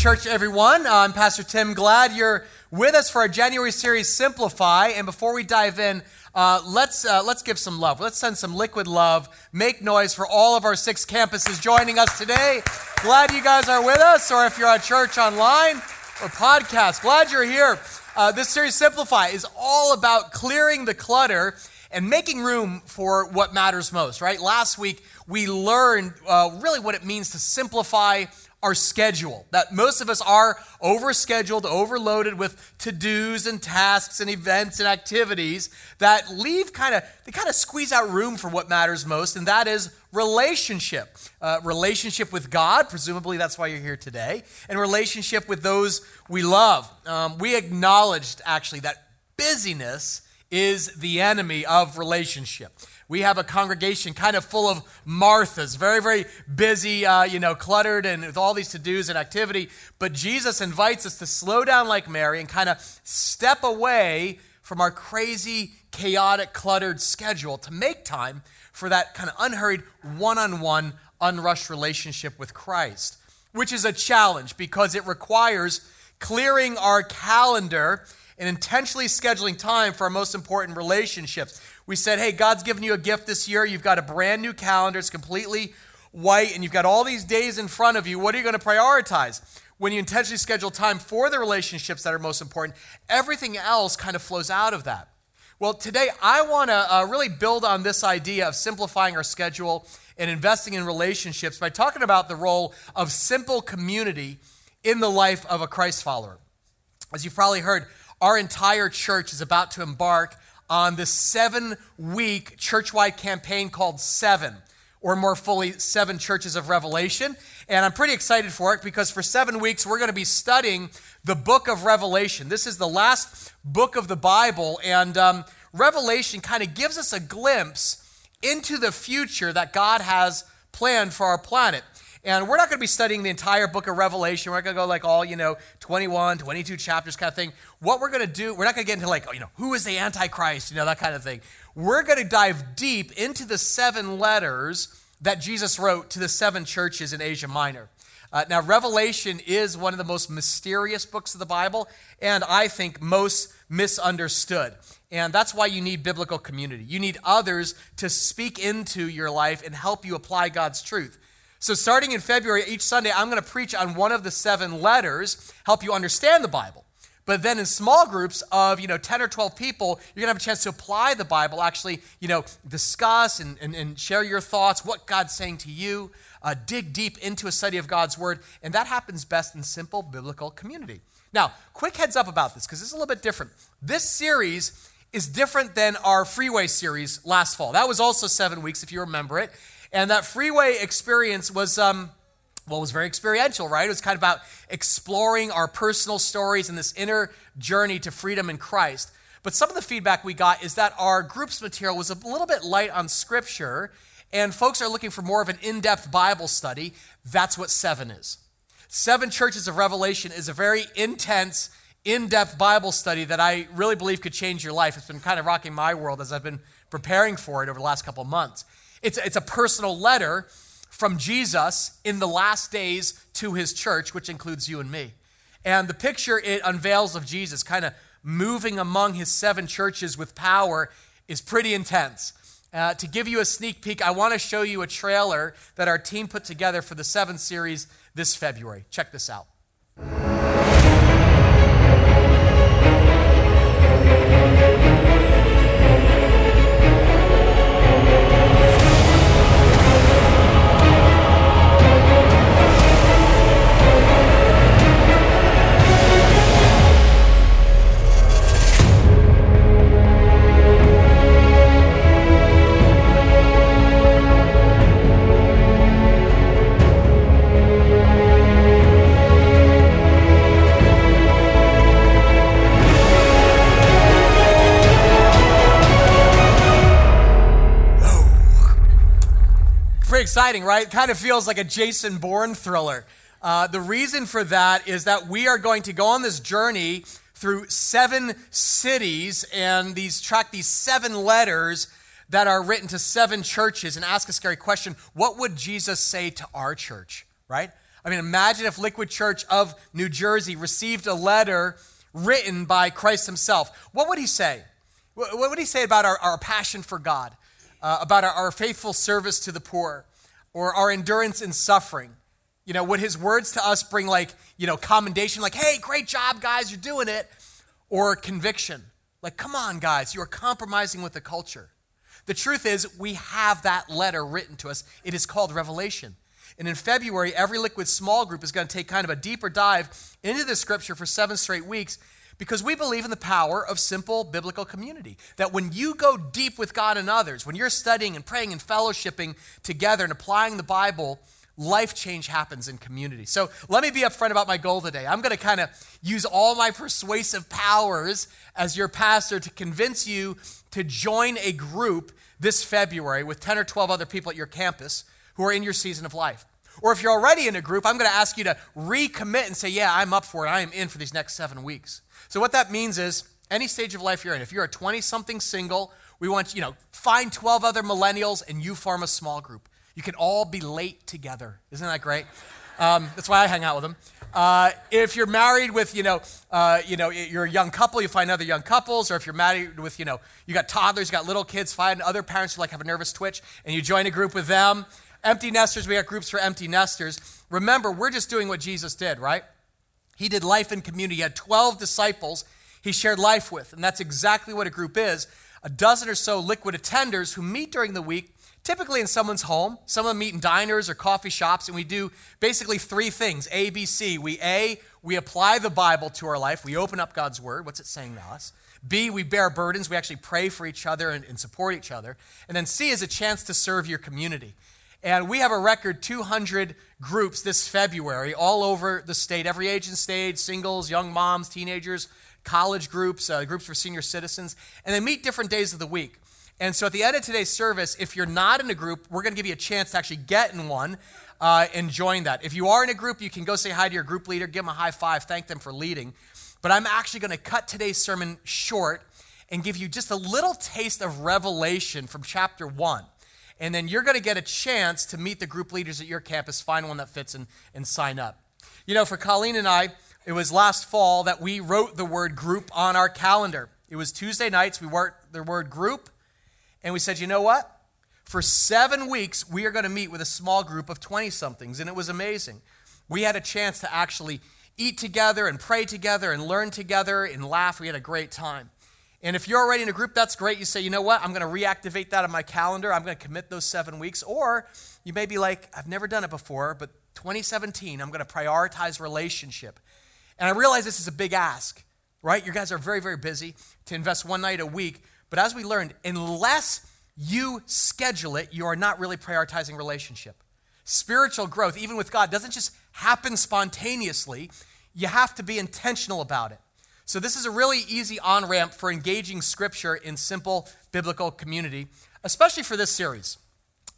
Church, everyone. I'm Pastor Tim. Glad you're with us for our January series, Simplify. And before we dive in, uh, let's uh, let's give some love. Let's send some liquid love. Make noise for all of our six campuses joining us today. Glad you guys are with us, or if you're at church online or podcast, glad you're here. Uh, this series, Simplify, is all about clearing the clutter and making room for what matters most. Right? Last week we learned uh, really what it means to simplify our schedule. That most of us are overscheduled, overloaded with to-dos and tasks and events and activities that leave kind of they kind of squeeze out room for what matters most, and that is relationship. Uh, relationship with God, presumably that's why you're here today, and relationship with those we love. Um, we acknowledged actually that busyness is the enemy of relationship we have a congregation kind of full of Marthas, very, very busy, uh, you know, cluttered and with all these to dos and activity. But Jesus invites us to slow down like Mary and kind of step away from our crazy, chaotic, cluttered schedule to make time for that kind of unhurried, one on one, unrushed relationship with Christ, which is a challenge because it requires clearing our calendar and intentionally scheduling time for our most important relationships. We said, hey, God's given you a gift this year. You've got a brand new calendar, it's completely white, and you've got all these days in front of you. What are you going to prioritize? When you intentionally schedule time for the relationships that are most important, everything else kind of flows out of that. Well, today I want to uh, really build on this idea of simplifying our schedule and investing in relationships by talking about the role of simple community in the life of a Christ follower. As you've probably heard, our entire church is about to embark on this seven week church wide campaign called Seven, or more fully, Seven Churches of Revelation. And I'm pretty excited for it because for seven weeks we're going to be studying the book of Revelation. This is the last book of the Bible, and um, Revelation kind of gives us a glimpse into the future that God has planned for our planet. And we're not going to be studying the entire book of Revelation. We're not going to go like all, you know, 21, 22 chapters kind of thing. What we're going to do, we're not going to get into like, oh, you know, who is the Antichrist, you know, that kind of thing. We're going to dive deep into the seven letters that Jesus wrote to the seven churches in Asia Minor. Uh, now, Revelation is one of the most mysterious books of the Bible, and I think most misunderstood. And that's why you need biblical community. You need others to speak into your life and help you apply God's truth. So, starting in February, each Sunday, I'm going to preach on one of the seven letters, help you understand the Bible. But then in small groups of, you know, 10 or 12 people, you're going to have a chance to apply the Bible, actually, you know, discuss and, and, and share your thoughts, what God's saying to you, uh, dig deep into a study of God's Word. And that happens best in simple biblical community. Now, quick heads up about this, because this is a little bit different. This series is different than our freeway series last fall. That was also seven weeks, if you remember it. And that freeway experience was, um, well, was very experiential, right? It was kind of about exploring our personal stories and this inner journey to freedom in Christ. But some of the feedback we got is that our group's material was a little bit light on scripture, and folks are looking for more of an in depth Bible study. That's what seven is. Seven Churches of Revelation is a very intense, in depth Bible study that I really believe could change your life. It's been kind of rocking my world as I've been preparing for it over the last couple months. It's, it's a personal letter from Jesus in the last days to his church, which includes you and me. And the picture it unveils of Jesus kind of moving among his seven churches with power is pretty intense. Uh, to give you a sneak peek, I want to show you a trailer that our team put together for the seven series this February. Check this out. Exciting, right? It kind of feels like a Jason Bourne thriller. Uh, the reason for that is that we are going to go on this journey through seven cities and these track these seven letters that are written to seven churches and ask a scary question what would jesus say to our church right I mean, imagine if Liquid Church of New Jersey received a letter written by Christ himself. What would he say? What would he say about our, our passion for God, uh, about our, our faithful service to the poor, or our endurance in suffering? You know, would his words to us bring like, you know, commendation, like, hey, great job, guys, you're doing it, or conviction? Like, come on, guys, you are compromising with the culture. The truth is, we have that letter written to us. It is called Revelation. And in February, every liquid small group is going to take kind of a deeper dive into the scripture for seven straight weeks because we believe in the power of simple biblical community. That when you go deep with God and others, when you're studying and praying and fellowshipping together and applying the Bible, life change happens in community. So let me be upfront about my goal today. I'm going to kind of use all my persuasive powers as your pastor to convince you to join a group this February with 10 or 12 other people at your campus who are in your season of life. Or if you're already in a group, I'm going to ask you to recommit and say, Yeah, I'm up for it. I am in for these next seven weeks. So, what that means is any stage of life you're in, if you're a 20 something single, we want, you know, find 12 other millennials and you form a small group. You can all be late together. Isn't that great? Um, that's why I hang out with them. Uh, if you're married with, you know, uh, you know, you're a young couple, you find other young couples, or if you're married with, you know, you got toddlers, you got little kids, find other parents who like have a nervous twitch, and you join a group with them. Empty nesters, we got groups for empty nesters. Remember, we're just doing what Jesus did, right? He did life in community. He had 12 disciples he shared life with, and that's exactly what a group is. A dozen or so liquid attenders who meet during the week, typically in someone's home. Some of them meet in diners or coffee shops, and we do basically three things A, B, C. We A, we apply the Bible to our life. We open up God's Word. What's it saying to us? B, we bear burdens. We actually pray for each other and, and support each other. And then C is a chance to serve your community. And we have a record 200 groups this February all over the state, every age and stage singles, young moms, teenagers, college groups, uh, groups for senior citizens. And they meet different days of the week. And so at the end of today's service, if you're not in a group, we're going to give you a chance to actually get in one uh, and join that. If you are in a group, you can go say hi to your group leader, give them a high five, thank them for leading. But I'm actually going to cut today's sermon short and give you just a little taste of revelation from chapter one. And then you're going to get a chance to meet the group leaders at your campus, find one that fits, and, and sign up. You know, for Colleen and I, it was last fall that we wrote the word group on our calendar. It was Tuesday nights, we wrote the word group, and we said, you know what? For seven weeks, we are going to meet with a small group of 20 somethings, and it was amazing. We had a chance to actually eat together and pray together and learn together and laugh. We had a great time. And if you're already in a group, that's great. You say, you know what? I'm going to reactivate that on my calendar. I'm going to commit those seven weeks. Or you may be like, I've never done it before, but 2017, I'm going to prioritize relationship. And I realize this is a big ask, right? You guys are very, very busy to invest one night a week. But as we learned, unless you schedule it, you are not really prioritizing relationship. Spiritual growth, even with God, doesn't just happen spontaneously. You have to be intentional about it. So, this is a really easy on ramp for engaging Scripture in simple biblical community, especially for this series.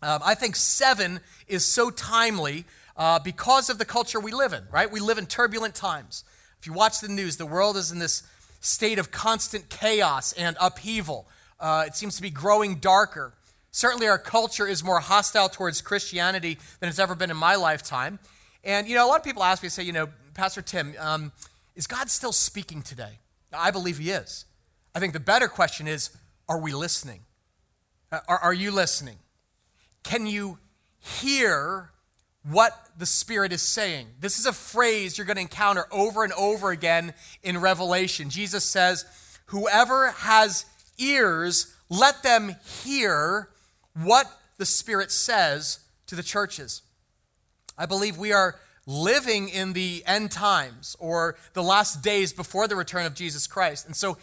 Um, I think seven is so timely uh, because of the culture we live in, right? We live in turbulent times. If you watch the news, the world is in this state of constant chaos and upheaval. Uh, it seems to be growing darker. Certainly, our culture is more hostile towards Christianity than it's ever been in my lifetime. And, you know, a lot of people ask me, say, you know, Pastor Tim, um, is God still speaking today? I believe He is. I think the better question is are we listening? Uh, are, are you listening? Can you hear what the Spirit is saying? This is a phrase you're going to encounter over and over again in Revelation. Jesus says, Whoever has ears, let them hear what the Spirit says to the churches. I believe we are living in the end times or the last days before the return of Jesus Christ. And so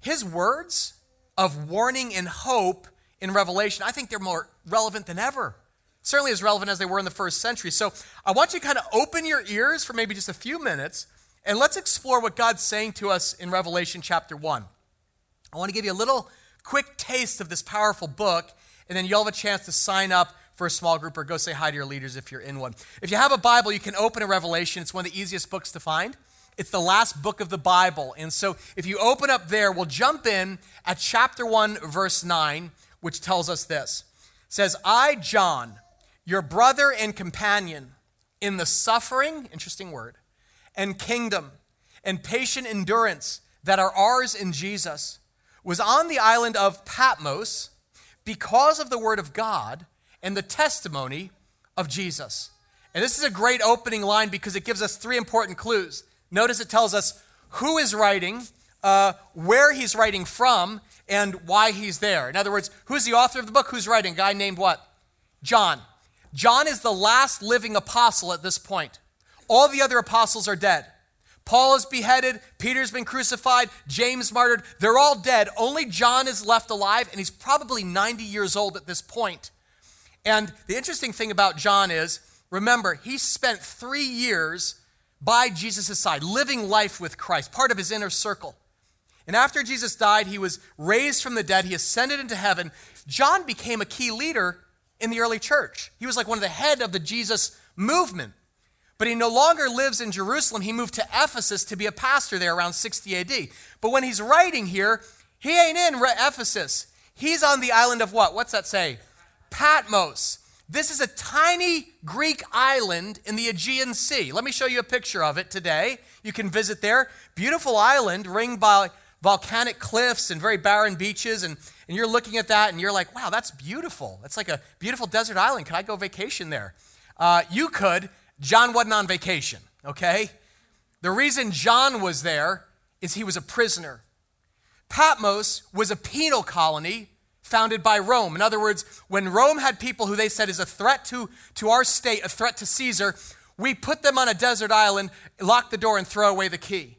his words of warning and hope in Revelation, I think they're more relevant than ever. Certainly as relevant as they were in the first century. So I want you to kind of open your ears for maybe just a few minutes and let's explore what God's saying to us in Revelation chapter 1. I want to give you a little quick taste of this powerful book, and then you'll have a chance to sign up for a small group or go say hi to your leaders if you're in one. If you have a Bible, you can open a Revelation. It's one of the easiest books to find. It's the last book of the Bible. And so if you open up there, we'll jump in at chapter 1, verse 9, which tells us this. It says, I, John, your brother and companion, in the suffering, interesting word, and kingdom and patient endurance that are ours in Jesus, was on the island of Patmos because of the word of God and the testimony of Jesus. And this is a great opening line because it gives us three important clues. Notice it tells us who is writing, uh, where he's writing from, and why he's there. In other words, who's the author of the book? Who's writing? A guy named what? John. John is the last living apostle at this point. All the other apostles are dead. Paul is beheaded, Peter's been crucified, James martyred. They're all dead. Only John is left alive, and he's probably 90 years old at this point. And the interesting thing about John is remember, he spent three years by Jesus' side, living life with Christ, part of his inner circle. And after Jesus died, he was raised from the dead, he ascended into heaven. John became a key leader in the early church. He was like one of the head of the Jesus movement. But he no longer lives in Jerusalem. He moved to Ephesus to be a pastor there around 60 AD. But when he's writing here, he ain't in Ephesus. He's on the island of what? What's that say? Patmos. This is a tiny Greek island in the Aegean Sea. Let me show you a picture of it today. You can visit there. Beautiful island ringed by volcanic cliffs and very barren beaches. And, and you're looking at that and you're like, wow, that's beautiful. That's like a beautiful desert island. Can I go vacation there? Uh, you could. John wasn't on vacation, okay? The reason John was there is he was a prisoner. Patmos was a penal colony founded by Rome. In other words, when Rome had people who they said is a threat to, to our state, a threat to Caesar, we put them on a desert island, lock the door, and throw away the key.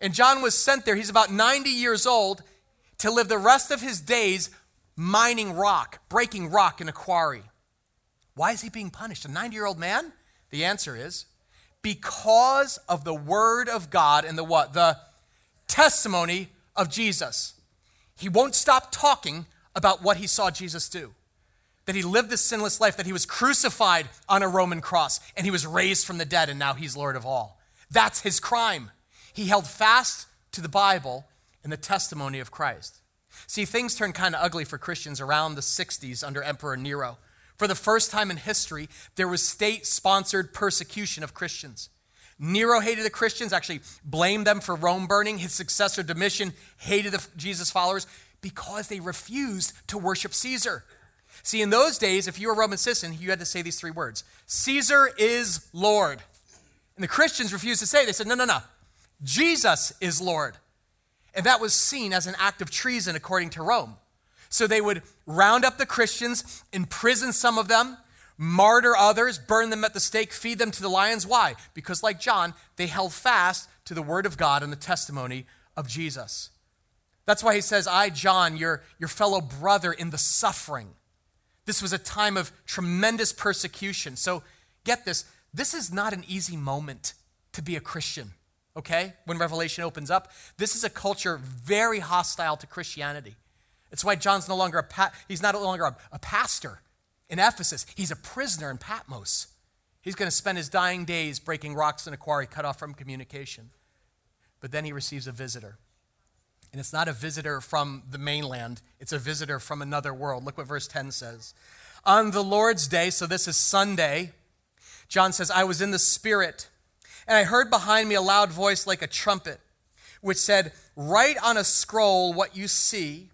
And John was sent there. He's about 90 years old to live the rest of his days mining rock, breaking rock in a quarry. Why is he being punished? A 90 year old man? The answer is because of the word of God and the what? The testimony of Jesus. He won't stop talking about what he saw Jesus do. That he lived this sinless life, that he was crucified on a Roman cross, and he was raised from the dead, and now he's Lord of all. That's his crime. He held fast to the Bible and the testimony of Christ. See, things turned kind of ugly for Christians around the 60s under Emperor Nero. For the first time in history, there was state sponsored persecution of Christians. Nero hated the Christians, actually blamed them for Rome burning. His successor, Domitian, hated the Jesus followers because they refused to worship Caesar. See, in those days, if you were a Roman citizen, you had to say these three words Caesar is Lord. And the Christians refused to say it. They said, no, no, no. Jesus is Lord. And that was seen as an act of treason according to Rome. So they would round up the Christians, imprison some of them, martyr others, burn them at the stake, feed them to the lions. Why? Because, like John, they held fast to the word of God and the testimony of Jesus. That's why he says, I, John, your, your fellow brother in the suffering. This was a time of tremendous persecution. So get this this is not an easy moment to be a Christian, okay? When Revelation opens up, this is a culture very hostile to Christianity. It's why John's no longer a pa- he's not no longer a, a pastor in Ephesus. He's a prisoner in Patmos. He's going to spend his dying days breaking rocks in a quarry, cut off from communication. But then he receives a visitor. And it's not a visitor from the mainland, it's a visitor from another world. Look what verse 10 says. On the Lord's day, so this is Sunday, John says, I was in the Spirit, and I heard behind me a loud voice like a trumpet, which said, Write on a scroll what you see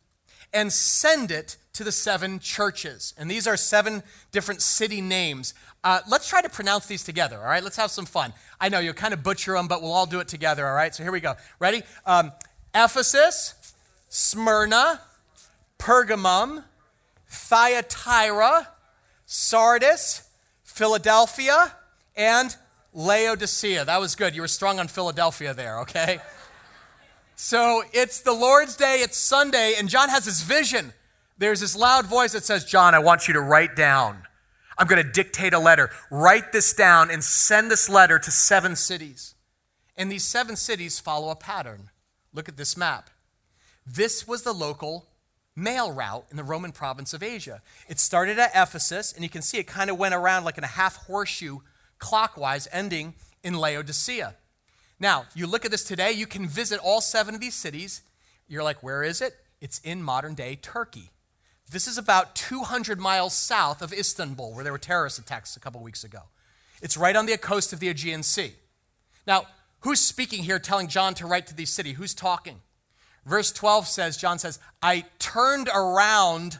and send it to the seven churches. And these are seven different city names. Uh, let's try to pronounce these together, all right? Let's have some fun. I know you'll kind of butcher them, but we'll all do it together, all right? So here we go. Ready? Um, Ephesus, Smyrna, Pergamum, Thyatira, Sardis, Philadelphia, and Laodicea. That was good. You were strong on Philadelphia there, okay? So it's the Lord's Day, it's Sunday, and John has this vision. There's this loud voice that says, John, I want you to write down. I'm going to dictate a letter. Write this down and send this letter to seven cities. And these seven cities follow a pattern. Look at this map. This was the local mail route in the Roman province of Asia. It started at Ephesus, and you can see it kind of went around like in a half horseshoe clockwise, ending in Laodicea. Now, you look at this today, you can visit all seven of these cities. You're like, where is it? It's in modern day Turkey. This is about 200 miles south of Istanbul, where there were terrorist attacks a couple weeks ago. It's right on the coast of the Aegean Sea. Now, who's speaking here telling John to write to the city? Who's talking? Verse 12 says, John says, I turned around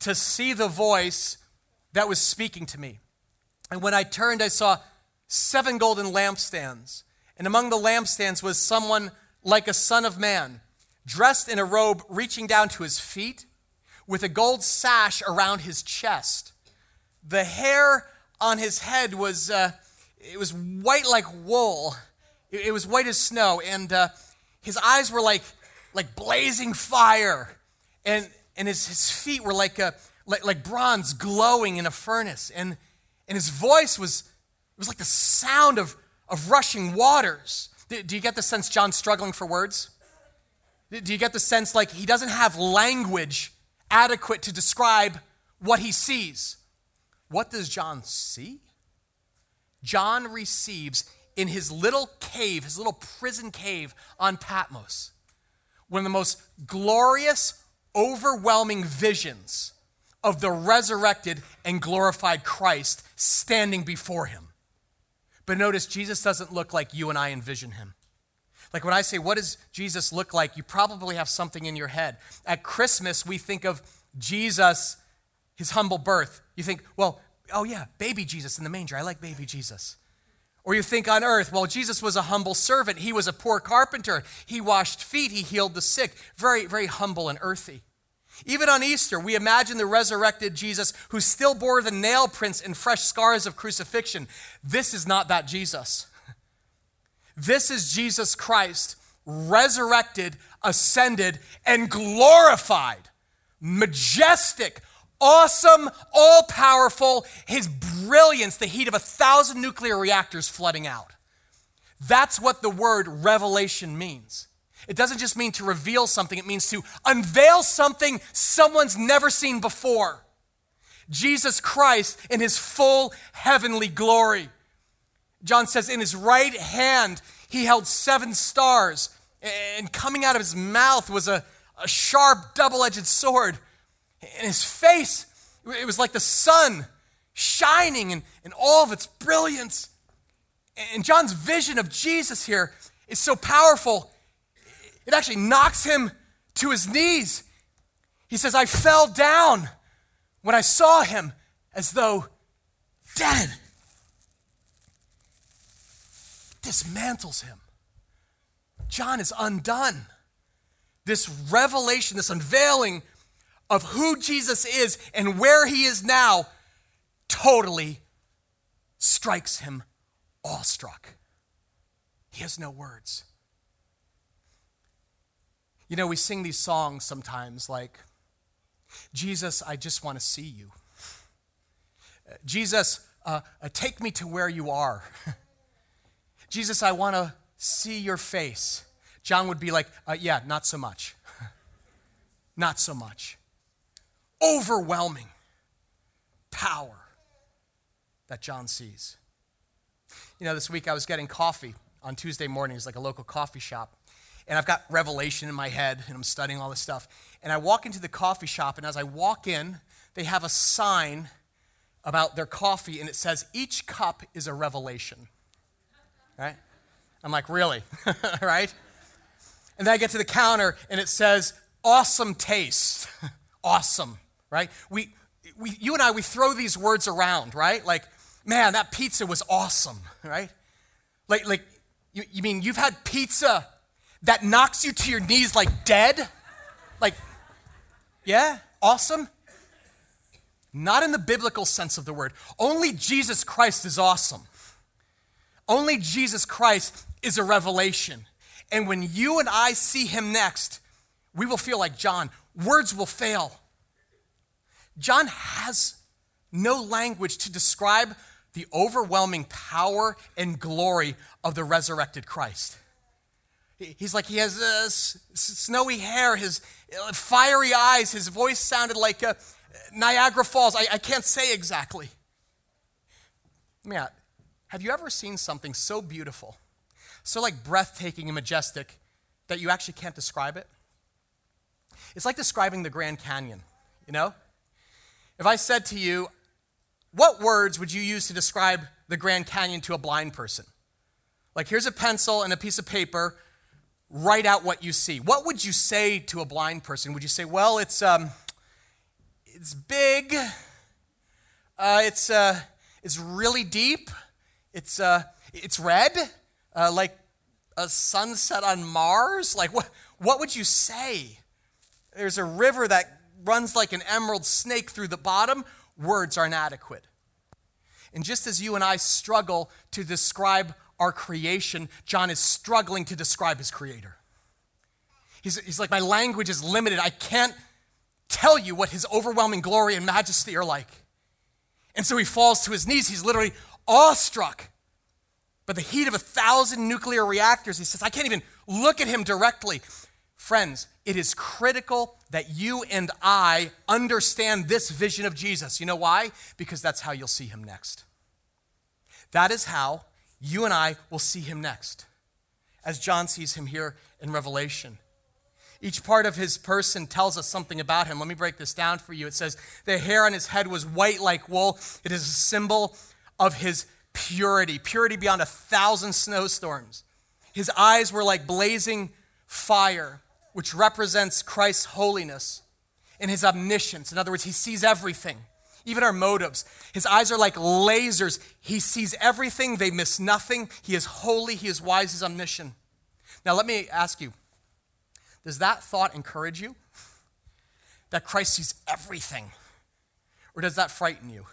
to see the voice that was speaking to me. And when I turned, I saw seven golden lampstands. And among the lampstands was someone like a son of man, dressed in a robe reaching down to his feet, with a gold sash around his chest. The hair on his head was, uh, it was white like wool. It, was white as snow. And uh, his eyes were like, like blazing fire. And, and his, his feet were like, a, like, like bronze glowing in a furnace. And, and his voice was, it was like the sound of, of rushing waters. Do, do you get the sense John's struggling for words? Do you get the sense like he doesn't have language adequate to describe what he sees? What does John see? John receives in his little cave, his little prison cave on Patmos, one of the most glorious, overwhelming visions of the resurrected and glorified Christ standing before him. But notice, Jesus doesn't look like you and I envision him. Like when I say, what does Jesus look like? You probably have something in your head. At Christmas, we think of Jesus, his humble birth. You think, well, oh yeah, baby Jesus in the manger. I like baby Jesus. Or you think on earth, well, Jesus was a humble servant. He was a poor carpenter. He washed feet. He healed the sick. Very, very humble and earthy. Even on Easter, we imagine the resurrected Jesus who still bore the nail prints and fresh scars of crucifixion. This is not that Jesus. This is Jesus Christ, resurrected, ascended, and glorified, majestic, awesome, all powerful, his brilliance, the heat of a thousand nuclear reactors flooding out. That's what the word revelation means. It doesn't just mean to reveal something, it means to unveil something someone's never seen before. Jesus Christ in his full heavenly glory. John says, in his right hand, he held seven stars, and coming out of his mouth was a, a sharp, double edged sword. And his face, it was like the sun shining in, in all of its brilliance. And John's vision of Jesus here is so powerful, it actually knocks him to his knees. He says, I fell down when I saw him as though dead dismantles him. John is undone. This revelation, this unveiling of who Jesus is and where he is now totally strikes him awestruck. He has no words. You know, we sing these songs sometimes like, Jesus, I just want to see you. Jesus, uh, uh, take me to where you are. Jesus, I want to see your face. John would be like, uh, Yeah, not so much. not so much. Overwhelming power that John sees. You know, this week I was getting coffee on Tuesday mornings, like a local coffee shop. And I've got Revelation in my head, and I'm studying all this stuff. And I walk into the coffee shop, and as I walk in, they have a sign about their coffee, and it says, Each cup is a revelation right? I'm like, really? right? And then I get to the counter and it says, awesome taste. awesome, right? We, we, you and I, we throw these words around, right? Like, man, that pizza was awesome, right? Like, like you, you mean you've had pizza that knocks you to your knees like dead? Like, yeah, awesome? Not in the biblical sense of the word. Only Jesus Christ is awesome. Only Jesus Christ is a revelation. And when you and I see him next, we will feel like John. Words will fail. John has no language to describe the overwhelming power and glory of the resurrected Christ. He's like, he has uh, snowy hair, his uh, fiery eyes, his voice sounded like uh, Niagara Falls. I, I can't say exactly. Yeah, have you ever seen something so beautiful, so like breathtaking and majestic, that you actually can't describe it? It's like describing the Grand Canyon, you know? If I said to you, what words would you use to describe the Grand Canyon to a blind person? Like, here's a pencil and a piece of paper. Write out what you see. What would you say to a blind person? Would you say, well, it's, um, it's big, uh, it's, uh, it's really deep, it's, uh, it's red, uh, like a sunset on Mars? Like, what, what would you say? There's a river that runs like an emerald snake through the bottom. Words are inadequate. And just as you and I struggle to describe our creation, John is struggling to describe his creator. He's, he's like, My language is limited. I can't tell you what his overwhelming glory and majesty are like. And so he falls to his knees. He's literally awestruck by the heat of a thousand nuclear reactors. He says, I can't even look at him directly. Friends, it is critical that you and I understand this vision of Jesus. You know why? Because that's how you'll see him next. That is how you and I will see him next, as John sees him here in Revelation. Each part of his person tells us something about him. Let me break this down for you. It says, The hair on his head was white like wool. It is a symbol of his purity, purity beyond a thousand snowstorms. His eyes were like blazing fire, which represents Christ's holiness and his omniscience. In other words, he sees everything, even our motives. His eyes are like lasers. He sees everything, they miss nothing. He is holy, he is wise, he's omniscient. Now, let me ask you does that thought encourage you? That Christ sees everything? Or does that frighten you?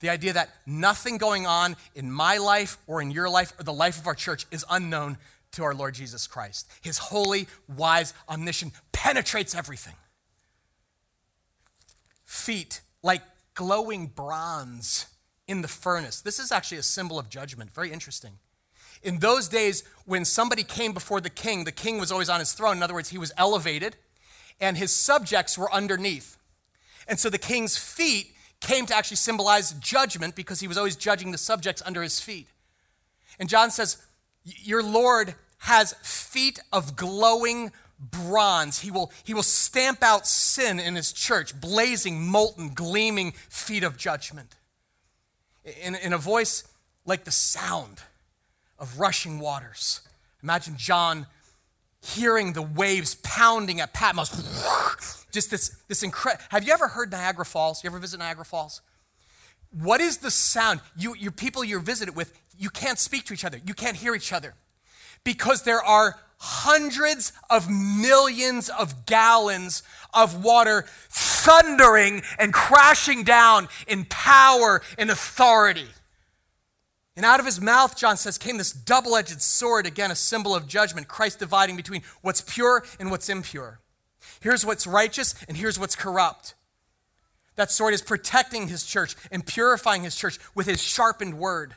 The idea that nothing going on in my life or in your life or the life of our church is unknown to our Lord Jesus Christ. His holy, wise, omniscient penetrates everything. Feet like glowing bronze in the furnace. This is actually a symbol of judgment. Very interesting. In those days, when somebody came before the king, the king was always on his throne. In other words, he was elevated, and his subjects were underneath. And so the king's feet came to actually symbolize judgment because he was always judging the subjects under his feet. And John says, Your Lord has feet of glowing bronze. He will, he will stamp out sin in his church, blazing, molten, gleaming feet of judgment. In, in a voice like the sound of rushing waters. Imagine John hearing the waves pounding at Patmos. Just this, this incredible. Have you ever heard Niagara Falls? You ever visit Niagara Falls? What is the sound? You, your people you're visited with, you can't speak to each other. You can't hear each other because there are hundreds of millions of gallons of water thundering and crashing down in power and authority. And out of his mouth, John says, came this double edged sword, again, a symbol of judgment, Christ dividing between what's pure and what's impure. Here's what's righteous, and here's what's corrupt. That sword is protecting his church and purifying his church with his sharpened word.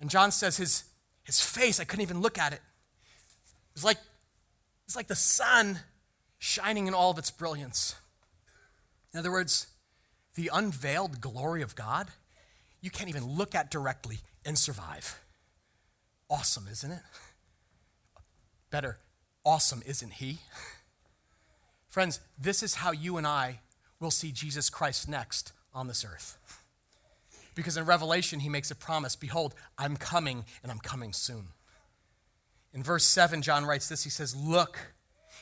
And John says his, his face, I couldn't even look at it. It was like, it's like the sun shining in all of its brilliance. In other words, the unveiled glory of God you can't even look at directly and survive. Awesome, isn't it? Better, awesome, isn't he? Friends, this is how you and I will see Jesus Christ next on this earth. Because in Revelation, he makes a promise Behold, I'm coming and I'm coming soon. In verse 7, John writes this He says, Look,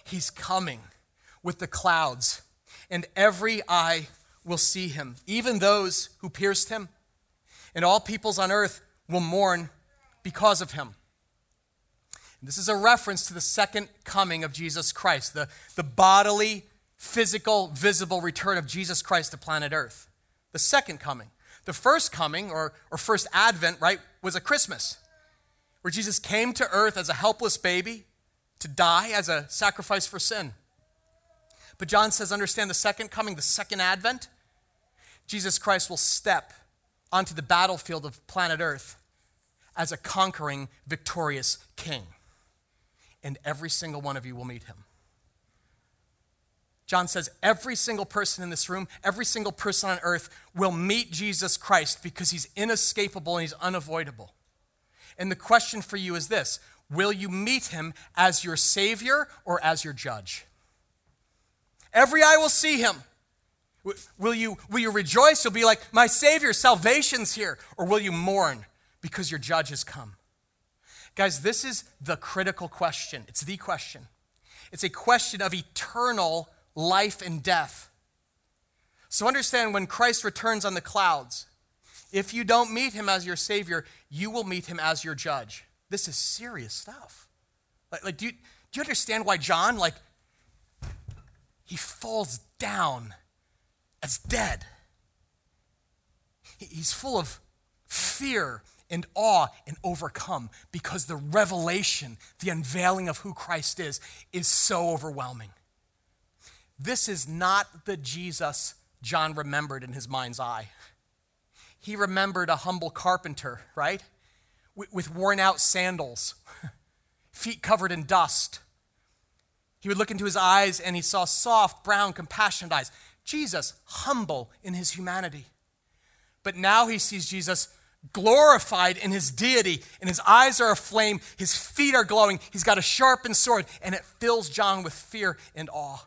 he's coming with the clouds, and every eye will see him, even those who pierced him and all peoples on earth will mourn because of him. This is a reference to the second coming of Jesus Christ, the, the bodily, physical, visible return of Jesus Christ to planet Earth. The second coming. The first coming, or, or first advent, right, was a Christmas, where Jesus came to earth as a helpless baby to die as a sacrifice for sin. But John says, understand the second coming, the second advent, Jesus Christ will step onto the battlefield of planet Earth as a conquering, victorious king. And every single one of you will meet him. John says every single person in this room, every single person on earth will meet Jesus Christ because he's inescapable and he's unavoidable. And the question for you is this Will you meet him as your Savior or as your judge? Every eye will see him. Will you, will you rejoice? You'll be like, My Savior, salvation's here. Or will you mourn because your judge has come? Guys, this is the critical question. It's the question. It's a question of eternal life and death. So understand when Christ returns on the clouds, if you don't meet him as your Savior, you will meet him as your judge. This is serious stuff. Like, like do, you, do you understand why John, like, he falls down as dead? He's full of fear and awe and overcome because the revelation, the unveiling of who Christ is, is so overwhelming. This is not the Jesus John remembered in his mind's eye. He remembered a humble carpenter, right? With worn out sandals, feet covered in dust. He would look into his eyes and he saw soft, brown, compassionate eyes. Jesus, humble in his humanity. But now he sees Jesus glorified in his deity, and his eyes are aflame, his feet are glowing, he's got a sharpened sword, and it fills John with fear and awe.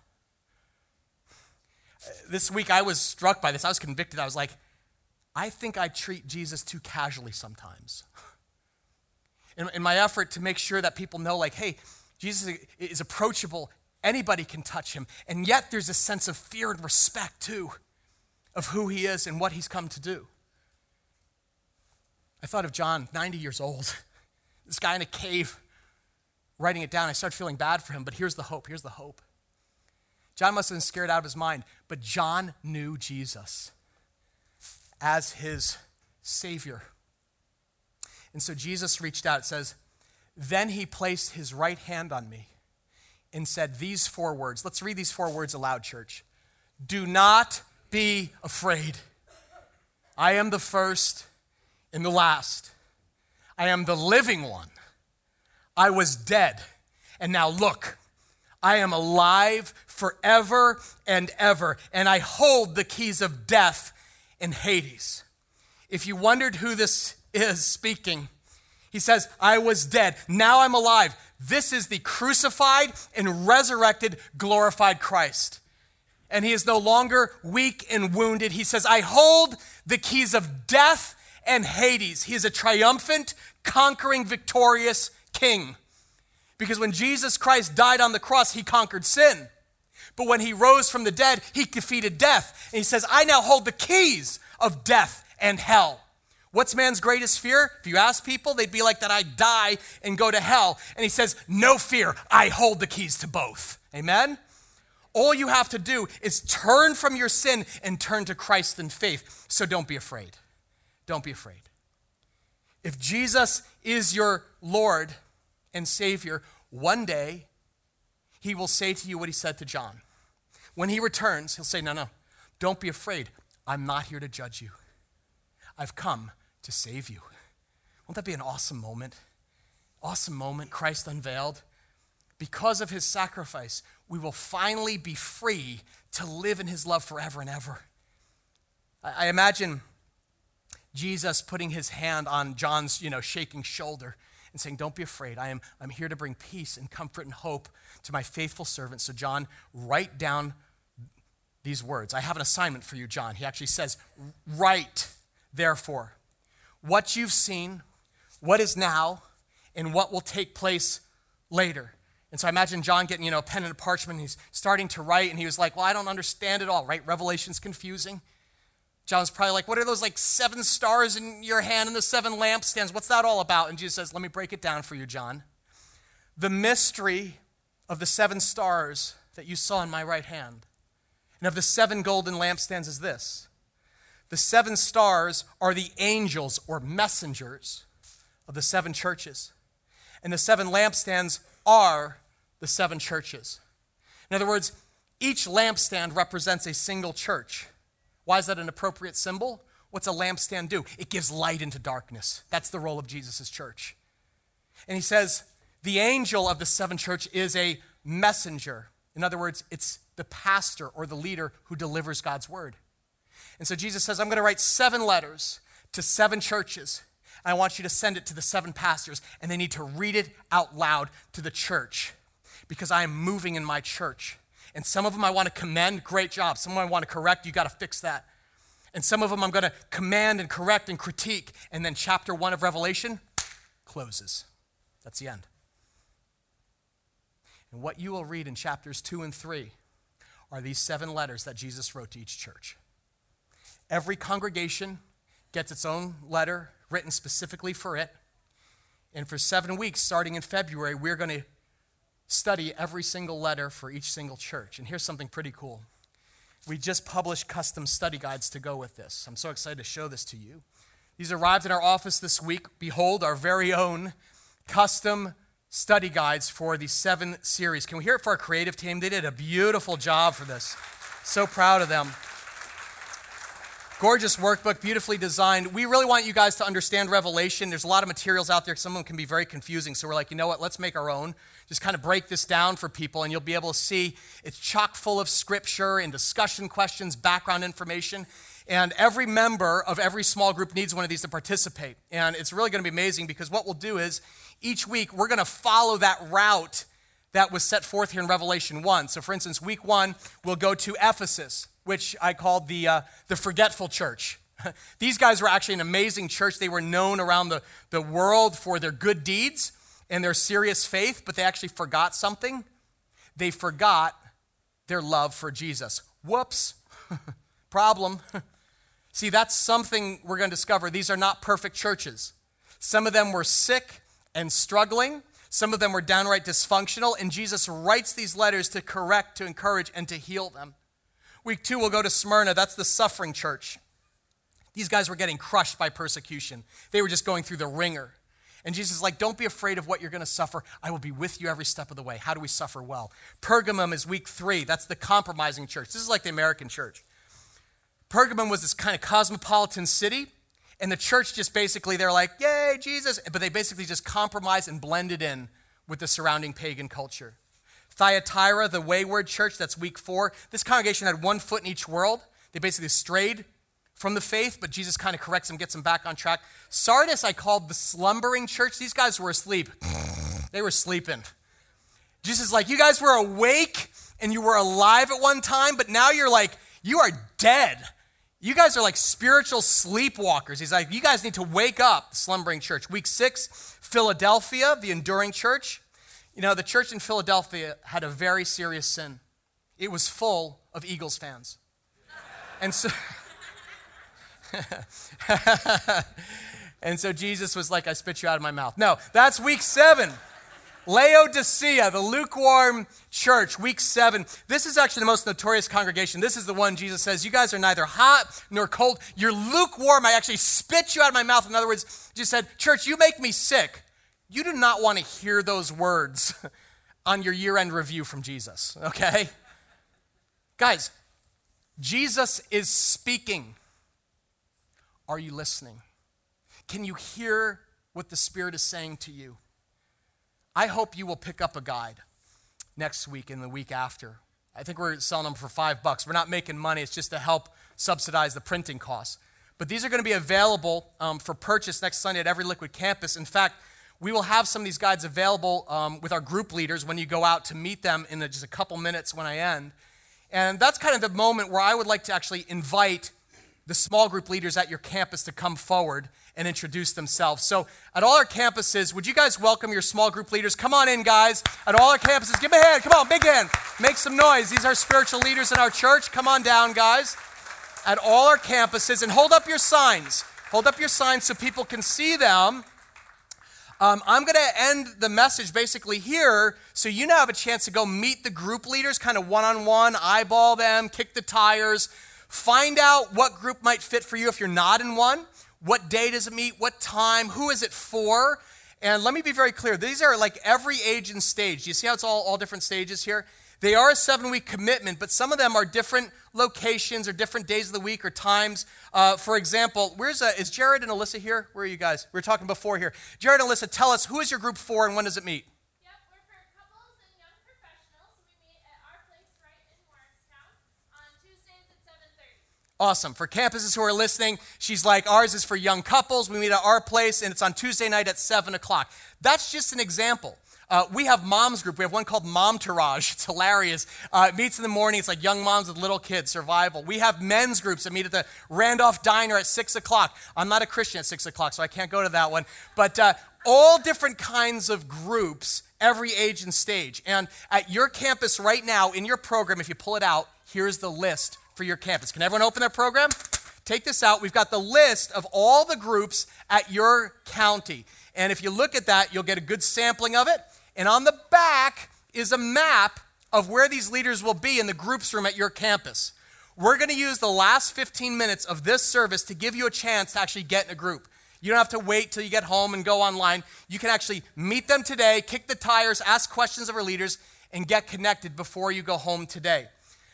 This week I was struck by this. I was convicted. I was like, I think I treat Jesus too casually sometimes. In, in my effort to make sure that people know, like, hey, Jesus is approachable, anybody can touch him, and yet there's a sense of fear and respect too of who he is and what he's come to do. I thought of John, 90 years old, this guy in a cave, writing it down. I started feeling bad for him, but here's the hope. Here's the hope. John must have been scared out of his mind, but John knew Jesus as his Savior. And so Jesus reached out, says, Then he placed his right hand on me and said these four words. Let's read these four words aloud, church. Do not be afraid. I am the first and the last. I am the living one. I was dead, and now look, I am alive forever and ever, and I hold the keys of death and Hades. If you wondered who this is speaking, he says, I was dead, now I'm alive. This is the crucified and resurrected, glorified Christ. And he is no longer weak and wounded. He says, I hold the keys of death and Hades. He is a triumphant, conquering, victorious king. Because when Jesus Christ died on the cross, he conquered sin. But when he rose from the dead, he defeated death. And he says, I now hold the keys of death and hell. What's man's greatest fear? If you ask people, they'd be like that I die and go to hell. And he says, No fear, I hold the keys to both. Amen? All you have to do is turn from your sin and turn to Christ in faith. So don't be afraid. Don't be afraid. If Jesus is your Lord and Savior, one day he will say to you what he said to John. When he returns, he'll say, No, no, don't be afraid. I'm not here to judge you. I've come to save you. Won't that be an awesome moment? Awesome moment, Christ unveiled. Because of his sacrifice, we will finally be free to live in his love forever and ever. I, imagine Jesus putting his hand on John's, you know, shaking shoulder and saying, Don't be afraid. I am I'm here to bring peace and comfort and hope to my faithful servant. So, John, write down these words. I have an assignment for you, John. He actually says, Write, therefore, what you've seen, what is now, and what will take place later. And so I imagine John getting, you know, a pen and a parchment, and he's starting to write, and he was like, Well, I don't understand it all, right? Revelation's confusing. John's probably like, What are those like seven stars in your hand and the seven lampstands? What's that all about? And Jesus says, Let me break it down for you, John. The mystery of the seven stars that you saw in my right hand and of the seven golden lampstands is this the seven stars are the angels or messengers of the seven churches, and the seven lampstands are the seven churches. In other words, each lampstand represents a single church. Why is that an appropriate symbol? What's a lampstand do? It gives light into darkness. That's the role of Jesus' church. And he says, the angel of the seven church is a messenger. In other words, it's the pastor or the leader who delivers God's word. And so Jesus says, I'm going to write seven letters to seven churches. And I want you to send it to the seven pastors, and they need to read it out loud to the church because I am moving in my church And some of them I want to commend, great job. Some of them I want to correct, you got to fix that. And some of them I'm going to command and correct and critique. And then chapter one of Revelation closes. That's the end. And what you will read in chapters two and three are these seven letters that Jesus wrote to each church. Every congregation gets its own letter written specifically for it. And for seven weeks, starting in February, we're going to study every single letter for each single church. And here's something pretty cool. We just published custom study guides to go with this. I'm so excited to show this to you. These arrived in our office this week. Behold, our very own custom study guides for the seven series. Can we hear it for our creative team? They did a beautiful job for this. So proud of them. Gorgeous workbook, beautifully designed. We really want you guys to understand Revelation. There's a lot of materials out there. Some of them can be very confusing. So we're like, you know what? Let's make our own. Just kind of break this down for people, and you'll be able to see it's chock full of scripture and discussion questions, background information. And every member of every small group needs one of these to participate. And it's really going to be amazing because what we'll do is each week we're going to follow that route that was set forth here in Revelation 1. So, for instance, week one, we'll go to Ephesus which I called the, uh, the forgetful church. These guys were actually an amazing church. They were known around the, the world for their good deeds and their serious faith, but they actually forgot something. They forgot their love for Jesus. Whoops. Problem. See, that's something we're going to discover. These are not perfect churches. Some of them were sick and struggling. Some of them were downright dysfunctional, and Jesus writes these letters to correct, to encourage, and to heal them. Week two, we'll go to Smyrna. That's the suffering church. These guys were getting crushed by persecution, they were just going through the wringer. And Jesus is like, Don't be afraid of what you're going to suffer. I will be with you every step of the way. How do we suffer well? Pergamum is week three. That's the compromising church. This is like the American church. Pergamum was this kind of cosmopolitan city. And the church just basically, they're like, Yay, Jesus. But they basically just compromised and blended in with the surrounding pagan culture. Thyatira, the wayward church, that's week four. This congregation had one foot in each world. They basically strayed from the faith, but Jesus kind of corrects them, gets them back on track. Sardis, I called the slumbering church. These guys were asleep. they were sleeping. Jesus is like, you guys were awake and you were alive at one time, but now you're like, you are dead. You guys are like spiritual sleepwalkers. He's like, you guys need to wake up, slumbering church. Week six, Philadelphia, the enduring church. You know, the church in Philadelphia had a very serious sin. It was full of Eagles fans. And so And so Jesus was like, I spit you out of my mouth. No, that's week 7. Laodicea, the lukewarm church, week seven. This is actually the most notorious congregation. This is the one Jesus says, You guys are neither hot nor cold. You're lukewarm. I actually spit you out of my mouth. In other words, Jesus said, Church, you make me sick. You do not want to hear those words on your year end review from Jesus, okay? Guys, Jesus is speaking. Are you listening? Can you hear what the Spirit is saying to you? I hope you will pick up a guide next week and the week after. I think we're selling them for five bucks. We're not making money, it's just to help subsidize the printing costs. But these are going to be available um, for purchase next Sunday at every Liquid campus. In fact, we will have some of these guides available um, with our group leaders when you go out to meet them in just a couple minutes when I end. And that's kind of the moment where I would like to actually invite the small group leaders at your campus to come forward and introduce themselves. So, at all our campuses, would you guys welcome your small group leaders? Come on in, guys. At all our campuses, give them a hand. Come on, big hand. Make some noise. These are spiritual leaders in our church. Come on down, guys. At all our campuses, and hold up your signs. Hold up your signs so people can see them. Um, I'm going to end the message basically here so you now have a chance to go meet the group leaders, kind of one on one, eyeball them, kick the tires, find out what group might fit for you if you're not in one. What day does it meet? What time? Who is it for? And let me be very clear these are like every age and stage. You see how it's all, all different stages here? They are a seven week commitment, but some of them are different locations or different days of the week or times. Uh, for example, where's uh, is Jared and Alyssa here? Where are you guys? We were talking before here. Jared and Alyssa, tell us who is your group for and when does it meet? Awesome. For campuses who are listening, she's like, ours is for young couples. We meet at our place, and it's on Tuesday night at 7 o'clock. That's just an example. Uh, we have moms group. We have one called Mom Tourage. It's hilarious. Uh, it meets in the morning. It's like young moms with little kids, survival. We have men's groups that meet at the Randolph Diner at 6 o'clock. I'm not a Christian at 6 o'clock, so I can't go to that one. But uh, all different kinds of groups, every age and stage. And at your campus right now, in your program, if you pull it out, here's the list for your campus. Can everyone open their program? Take this out. We've got the list of all the groups at your county. And if you look at that, you'll get a good sampling of it. And on the back is a map of where these leaders will be in the groups room at your campus. We're going to use the last 15 minutes of this service to give you a chance to actually get in a group. You don't have to wait till you get home and go online. You can actually meet them today, kick the tires, ask questions of our leaders, and get connected before you go home today.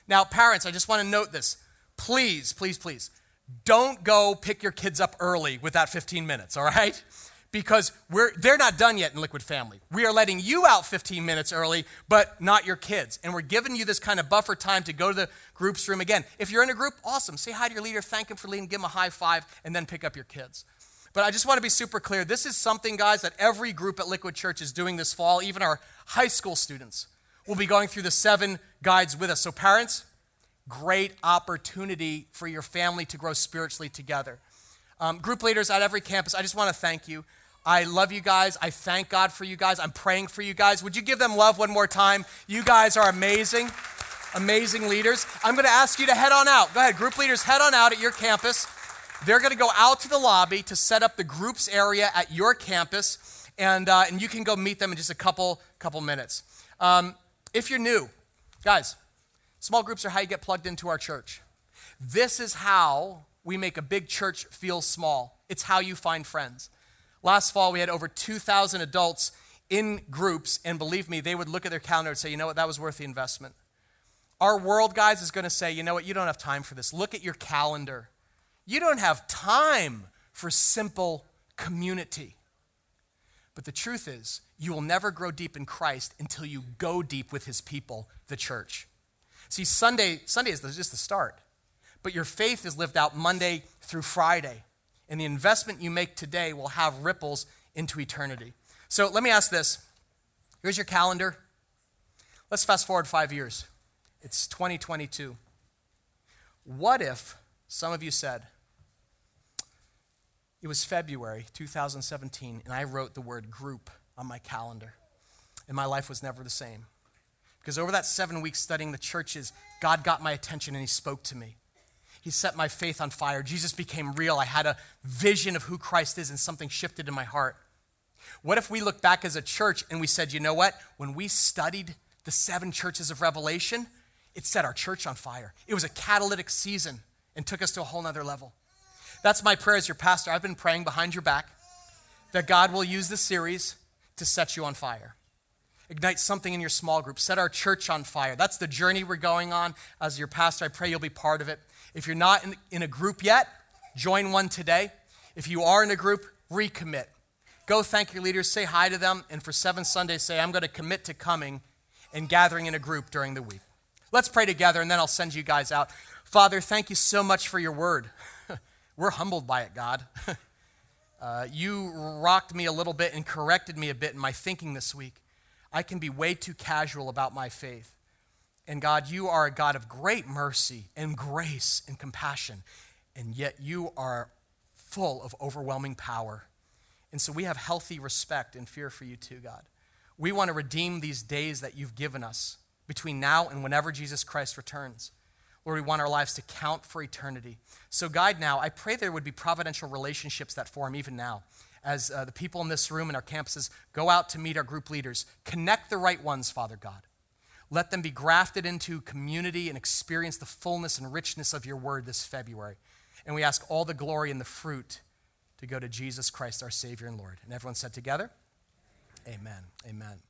Now, parents, I just want to note this. Please, please, please, don't go pick your kids up early with that 15 minutes, all right? because we're, they're not done yet in Liquid Family. We are letting you out 15 minutes early, but not your kids. And we're giving you this kind of buffer time to go to the groups room again. If you're in a group, awesome. Say hi to your leader, thank him for leading, give him a high five, and then pick up your kids. But I just want to be super clear. This is something, guys, that every group at Liquid Church is doing this fall. Even our high school students will be going through the seven guides with us. So, parents, great opportunity for your family to grow spiritually together. Um, group leaders at every campus, I just want to thank you. I love you guys. I thank God for you guys. I'm praying for you guys. Would you give them love one more time? You guys are amazing, amazing leaders. I'm going to ask you to head on out. Go ahead, group leaders, head on out at your campus. They're going to go out to the lobby to set up the groups area at your campus, and, uh, and you can go meet them in just a couple, couple minutes. Um, if you're new, guys, small groups are how you get plugged into our church. This is how we make a big church feel small. It's how you find friends. Last fall, we had over 2,000 adults in groups, and believe me, they would look at their calendar and say, you know what, that was worth the investment. Our world, guys, is going to say, you know what, you don't have time for this. Look at your calendar. You don't have time for simple community. But the truth is, you will never grow deep in Christ until you go deep with his people, the church. See, Sunday, Sunday is just the start, but your faith is lived out Monday through Friday and the investment you make today will have ripples into eternity. So let me ask this. Here's your calendar. Let's fast forward five years. It's 2022. What if some of you said, it was February 2017, and I wrote the word group on my calendar, and my life was never the same? Because over that seven weeks studying the churches, God got my attention and He spoke to me. He set my faith on fire. Jesus became real. I had a vision of who Christ is, and something shifted in my heart. What if we look back as a church and we said, you know what? When we studied the seven churches of Revelation, it set our church on fire. It was a catalytic season and took us to a whole nother level. That's my prayer as your pastor. I've been praying behind your back that God will use this series to set you on fire. Ignite something in your small group. Set our church on fire. That's the journey we're going on. As your pastor, I pray you'll be part of it. If you're not in, in a group yet, join one today. If you are in a group, recommit. Go thank your leaders, say hi to them, and for seven Sundays, say, I'm going to commit to coming and gathering in a group during the week. Let's pray together, and then I'll send you guys out. Father, thank you so much for your word. We're humbled by it, God. uh, you rocked me a little bit and corrected me a bit in my thinking this week. I can be way too casual about my faith. And God, you are a God of great mercy and grace and compassion, and yet you are full of overwhelming power. And so we have healthy respect and fear for you too, God. We want to redeem these days that you've given us between now and whenever Jesus Christ returns. Lord, we want our lives to count for eternity. So, guide now, I pray there would be providential relationships that form even now. As uh, the people in this room and our campuses go out to meet our group leaders, connect the right ones, Father God. Let them be grafted into community and experience the fullness and richness of your word this February. And we ask all the glory and the fruit to go to Jesus Christ, our Savior and Lord. And everyone said together, Amen. Amen.